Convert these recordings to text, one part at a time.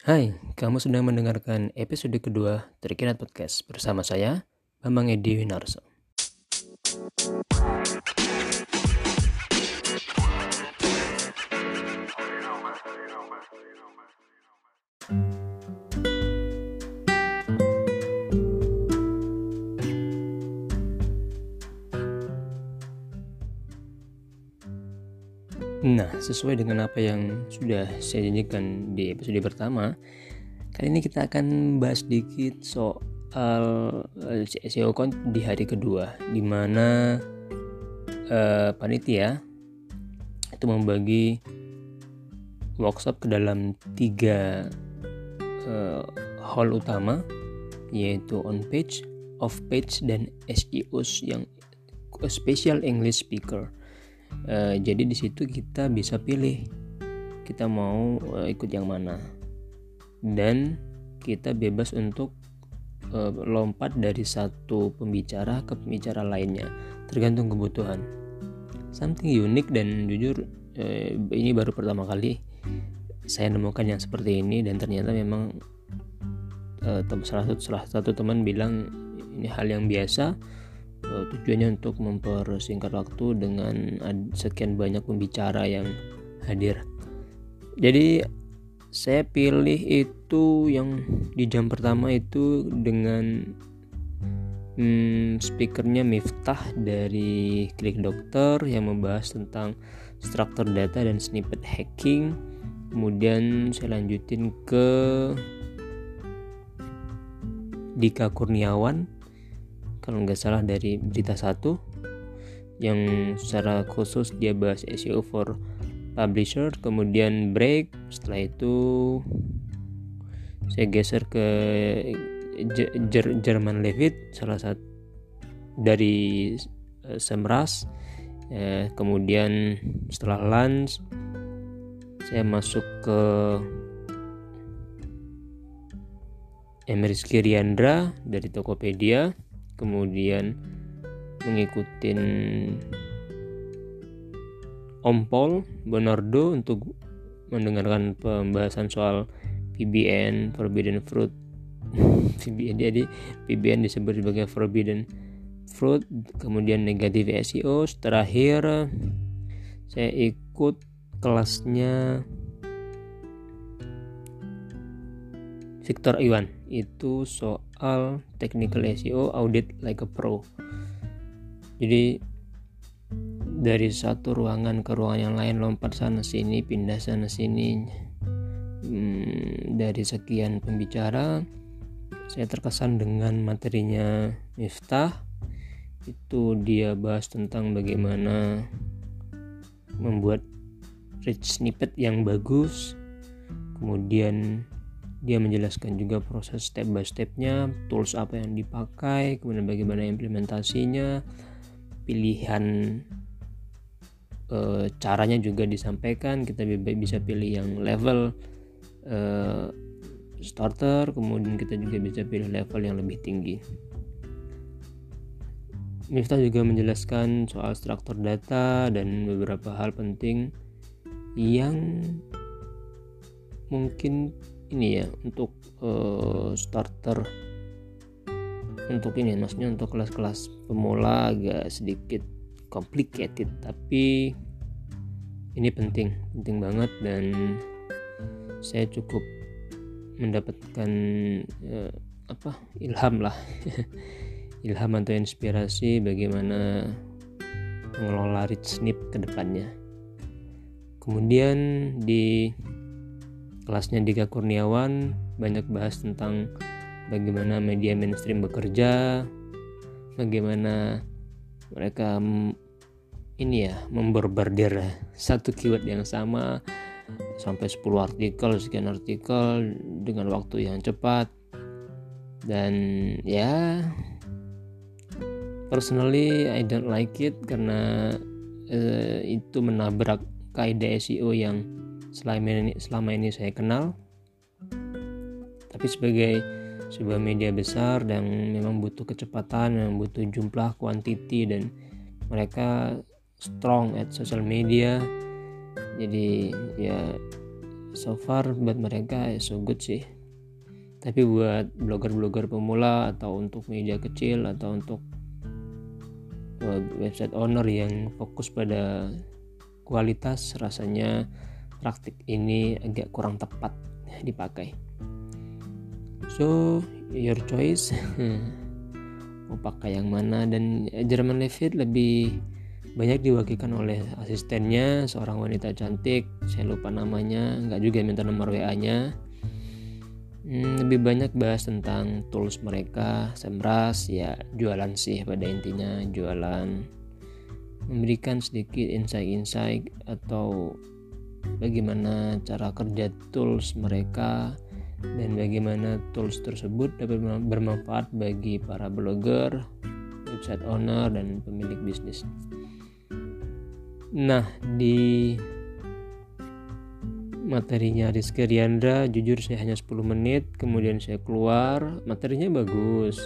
Hai, kamu sedang mendengarkan episode kedua Terkirat Podcast bersama saya, Bambang Edi Winarso. Nah, sesuai dengan apa yang sudah saya janjikan di episode pertama, kali ini kita akan bahas sedikit soal eh, SEO account di hari kedua, di mana uh, panitia itu membagi workshop ke dalam tiga uh, hall utama, yaitu on page, off page, dan SEOs yang special English speaker uh, jadi di situ kita bisa pilih kita mau uh, ikut yang mana. Dan kita bebas untuk uh, lompat dari satu pembicara ke pembicara lainnya tergantung kebutuhan. Something unik dan jujur uh, ini baru pertama kali saya nemukan yang seperti ini dan ternyata memang uh, salah satu salah satu teman bilang ini hal yang biasa tujuannya untuk mempersingkat waktu dengan sekian banyak pembicara yang hadir. Jadi saya pilih itu yang di jam pertama itu dengan hmm, speakernya Miftah dari Klik Dokter yang membahas tentang struktur data dan snippet hacking. Kemudian saya lanjutin ke Dika Kurniawan kalau nggak salah dari berita satu yang secara khusus dia bahas SEO for publisher kemudian break setelah itu saya geser ke Jerman Levit salah satu dari uh, Semras eh, kemudian setelah lunch saya masuk ke Emeris Kiriandra dari Tokopedia kemudian mengikuti Ompol Bonardo untuk mendengarkan pembahasan soal PBN Forbidden Fruit. PBN jadi PBN disebut sebagai Forbidden Fruit kemudian negatif SEO terakhir saya ikut kelasnya Victor Iwan itu soal technical SEO audit like a pro. Jadi dari satu ruangan ke ruangan yang lain lompat sana sini pindah sana sini. Hmm, dari sekian pembicara saya terkesan dengan materinya Miftah. Itu dia bahas tentang bagaimana membuat rich snippet yang bagus. Kemudian dia menjelaskan juga proses step by stepnya tools apa yang dipakai kemudian bagaimana implementasinya pilihan e, caranya juga disampaikan. Kita bisa pilih yang level e, starter kemudian kita juga bisa pilih level yang lebih tinggi. Miftah juga menjelaskan soal struktur data dan beberapa hal penting yang mungkin ini ya untuk uh, starter. Untuk ini maksudnya untuk kelas-kelas pemula agak sedikit complicated tapi ini penting penting banget dan saya cukup mendapatkan uh, apa ilham lah. Ilham atau inspirasi bagaimana mengelola rich snip ke depannya. Kemudian di kelasnya Dika Kurniawan banyak bahas tentang bagaimana media mainstream bekerja, bagaimana mereka ini ya memborbardir satu keyword yang sama sampai 10 artikel sekian artikel dengan waktu yang cepat. Dan ya personally I don't like it karena uh, itu menabrak kaidah SEO yang selama ini, selama ini saya kenal. Tapi sebagai sebuah media besar dan memang butuh kecepatan memang butuh jumlah kuantiti dan mereka strong at social media. Jadi ya so far buat mereka ya so good sih. Tapi buat blogger-blogger pemula atau untuk media kecil atau untuk website owner yang fokus pada kualitas rasanya praktik ini agak kurang tepat dipakai. So your choice. Mau pakai yang mana? Dan German Levit lebih banyak diwakilkan oleh asistennya seorang wanita cantik. Saya lupa namanya nggak juga minta nomor WA nya hmm, lebih banyak bahas tentang tools mereka. Semras ya jualan sih pada intinya jualan. Memberikan sedikit insight-insight atau bagaimana cara kerja tools mereka dan bagaimana tools tersebut dapat bermanfaat bagi para blogger, website owner, dan pemilik bisnis. Nah, di materinya Rizky Riandra jujur saya hanya 10 menit kemudian saya keluar materinya bagus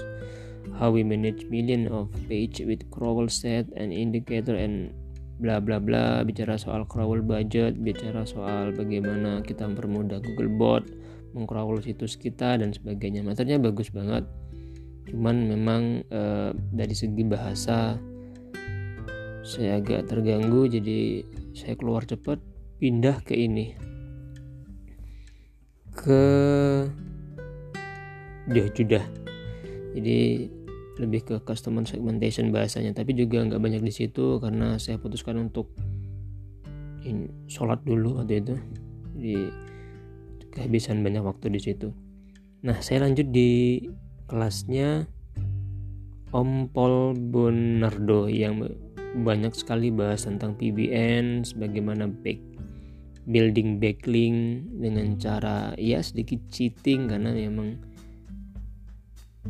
how we manage million of page with crawl set and indicator and bla bla bla bicara soal crawl budget bicara soal bagaimana kita mempermudah Google Bot mengcrawl situs kita dan sebagainya. Materinya bagus banget. Cuman memang e, dari segi bahasa saya agak terganggu jadi saya keluar cepat pindah ke ini. Ke dia sudah jadi lebih ke customer segmentation bahasanya. Tapi juga nggak banyak di situ karena saya putuskan untuk in, sholat dulu waktu itu. Jadi kehabisan banyak waktu di situ. Nah saya lanjut di kelasnya Om Paul Bonardo yang banyak sekali bahas tentang PBN, bagaimana back building backlink dengan cara ya sedikit cheating karena memang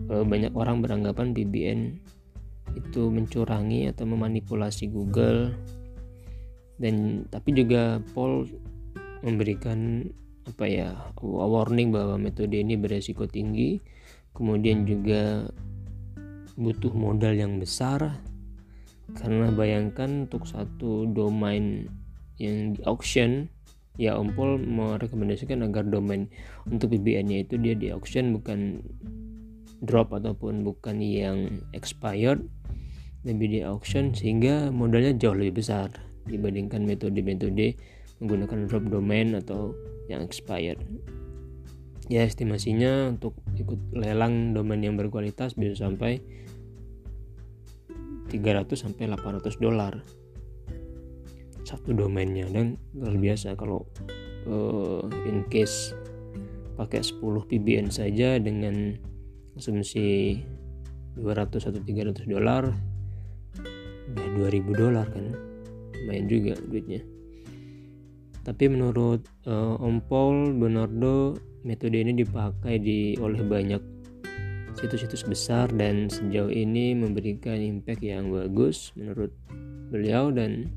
banyak orang beranggapan PBN itu mencurangi atau memanipulasi Google. Dan tapi juga Paul memberikan apa ya warning bahwa metode ini beresiko tinggi. Kemudian juga butuh modal yang besar. Karena bayangkan untuk satu domain yang di auction ya Om Pol merekomendasikan agar domain untuk BBN-nya itu dia di auction bukan drop ataupun bukan yang expired lebih di auction sehingga modalnya jauh lebih besar dibandingkan metode-metode menggunakan drop domain atau yang expired. Ya estimasinya untuk ikut lelang domain yang berkualitas bisa sampai 300 sampai 800 dolar satu domainnya. Dan luar biasa kalau uh, in case pakai 10 PBN saja dengan asumsi 200 atau 300 dolar udah 2000 dolar kan. Lumayan juga duitnya. Tapi menurut uh, Om Paul Bernardo metode ini dipakai di oleh banyak situs-situs besar dan sejauh ini memberikan impact yang bagus menurut beliau dan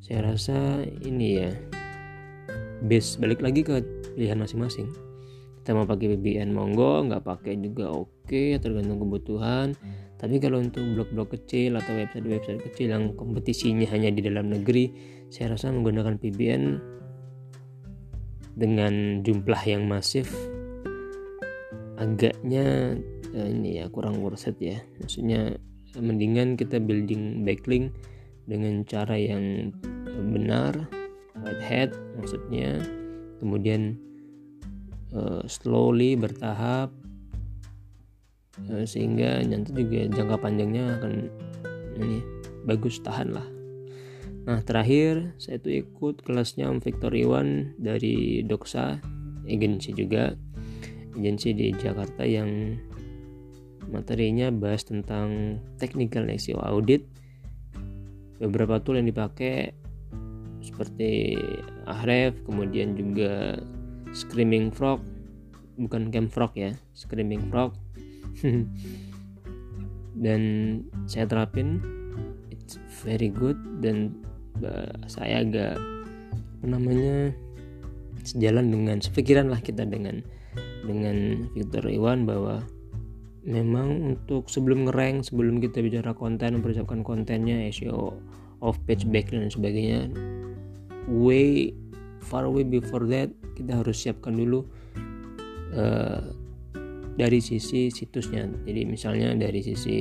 saya rasa ini ya base. Balik lagi ke pilihan masing-masing kita mau pakai VPN monggo nggak pakai juga oke okay, tergantung kebutuhan. Tapi kalau untuk blog-blog kecil atau website-website kecil yang kompetisinya hanya di dalam negeri saya rasa menggunakan VPN dengan jumlah yang masif agaknya uh, ini ya kurang worth it ya. Maksudnya mendingan kita building backlink dengan cara yang benar white hat maksudnya. Kemudian uh, slowly bertahap uh, sehingga nanti juga jangka panjangnya akan ini bagus tahan lah. Nah terakhir saya tuh ikut kelasnya Om Victor Iwan dari Doksa agensi juga. Agensi di Jakarta yang materinya bahas tentang technical SEO audit. Beberapa tool yang dipakai seperti Ahref kemudian juga Screaming Frog. Bukan Camfrog ya Screaming Frog. Dan saya terapin it's very good. Dan saya agak apa namanya sejalan dengan sepikiran lah kita dengan dengan Victor Iwan bahwa memang untuk sebelum ngerank sebelum kita bicara konten mempersiapkan kontennya SEO off page back dan sebagainya way far away before that kita harus siapkan dulu uh, dari sisi situsnya. Jadi misalnya dari sisi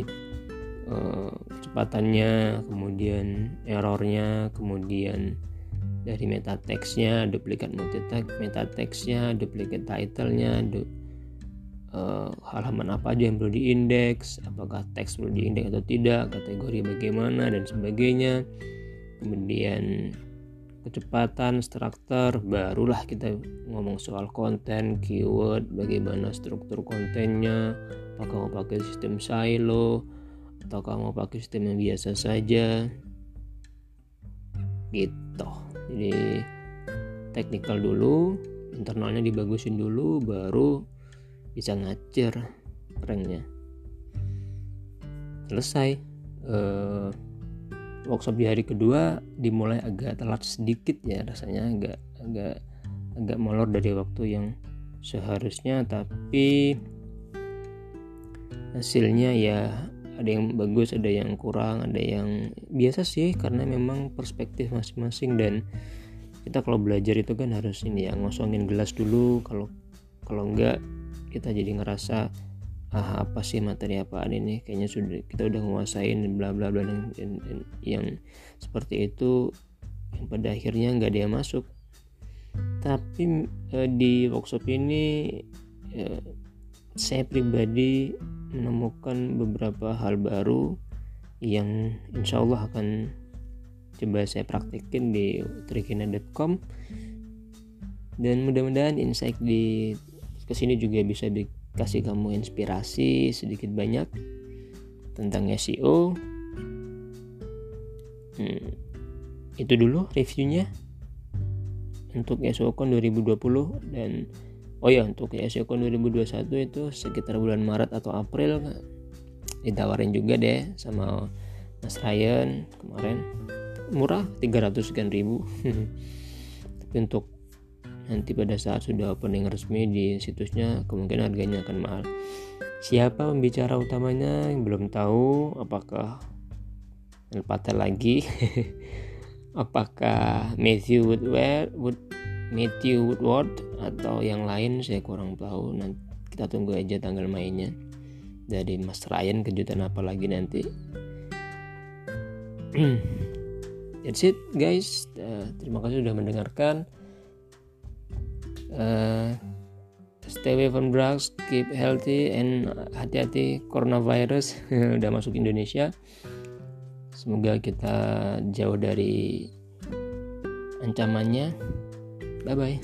uh, kecepatannya kemudian errornya kemudian dari meta teksnya duplikat meta teksnya duplikat titlenya du, uh, halaman apa aja yang perlu diindeks apakah teks perlu diindeks atau tidak kategori bagaimana dan sebagainya. Kemudian kecepatan struktur barulah kita ngomong soal konten keyword bagaimana struktur kontennya apakah mau pakai sistem silo atau mau pakai sistem yang biasa saja. Gitu. Jadi teknikal dulu internalnya dibagusin dulu baru bisa ngajar ranknya selesai. Uh, workshop di hari kedua dimulai agak telat sedikit ya rasanya agak agak agak molor dari waktu yang seharusnya tapi hasilnya ya ada yang bagus ada yang kurang ada yang biasa sih karena memang perspektif masing-masing dan kita kalau belajar itu kan harus ini ya ngosongin gelas dulu kalau kalau enggak kita jadi ngerasa ah apa sih materi apaan ini? Kayaknya sudah kita udah menguasain bla bla bla yang, yang, yang seperti itu yang pada akhirnya nggak dia masuk. Tapi eh, di workshop ini eh, saya pribadi menemukan beberapa hal baru yang insya Allah akan coba saya praktekin di trikina.com dan mudah-mudahan insight di ke sini juga bisa kasih kamu inspirasi sedikit banyak tentang SEO hmm, itu dulu reviewnya untuk SEOcon 2020 dan oh ya untuk SEOcon 2021 itu sekitar bulan Maret atau April ditawarin juga deh sama Mas Ryan kemarin. Murah 300 sekian ribu. Tapi untuk nanti pada saat sudah opening resmi di situsnya kemungkinan harganya akan mahal. Siapa pembicara utamanya yang belum tahu apakah El Patel lagi? Apakah Matthew Woodward Wood, Matthew Woodward atau yang lain? Saya kurang tahu. Nanti kita tunggu aja tanggal mainnya. Dari Mas Ryan kejutan apa lagi nanti? That's it guys. Uh, terima kasih sudah mendengarkan uh, stay away from drugs keep healthy and hati-hati coronavirus. Udah masuk Indonesia. Semoga kita jauh dari ancamannya. Bye bye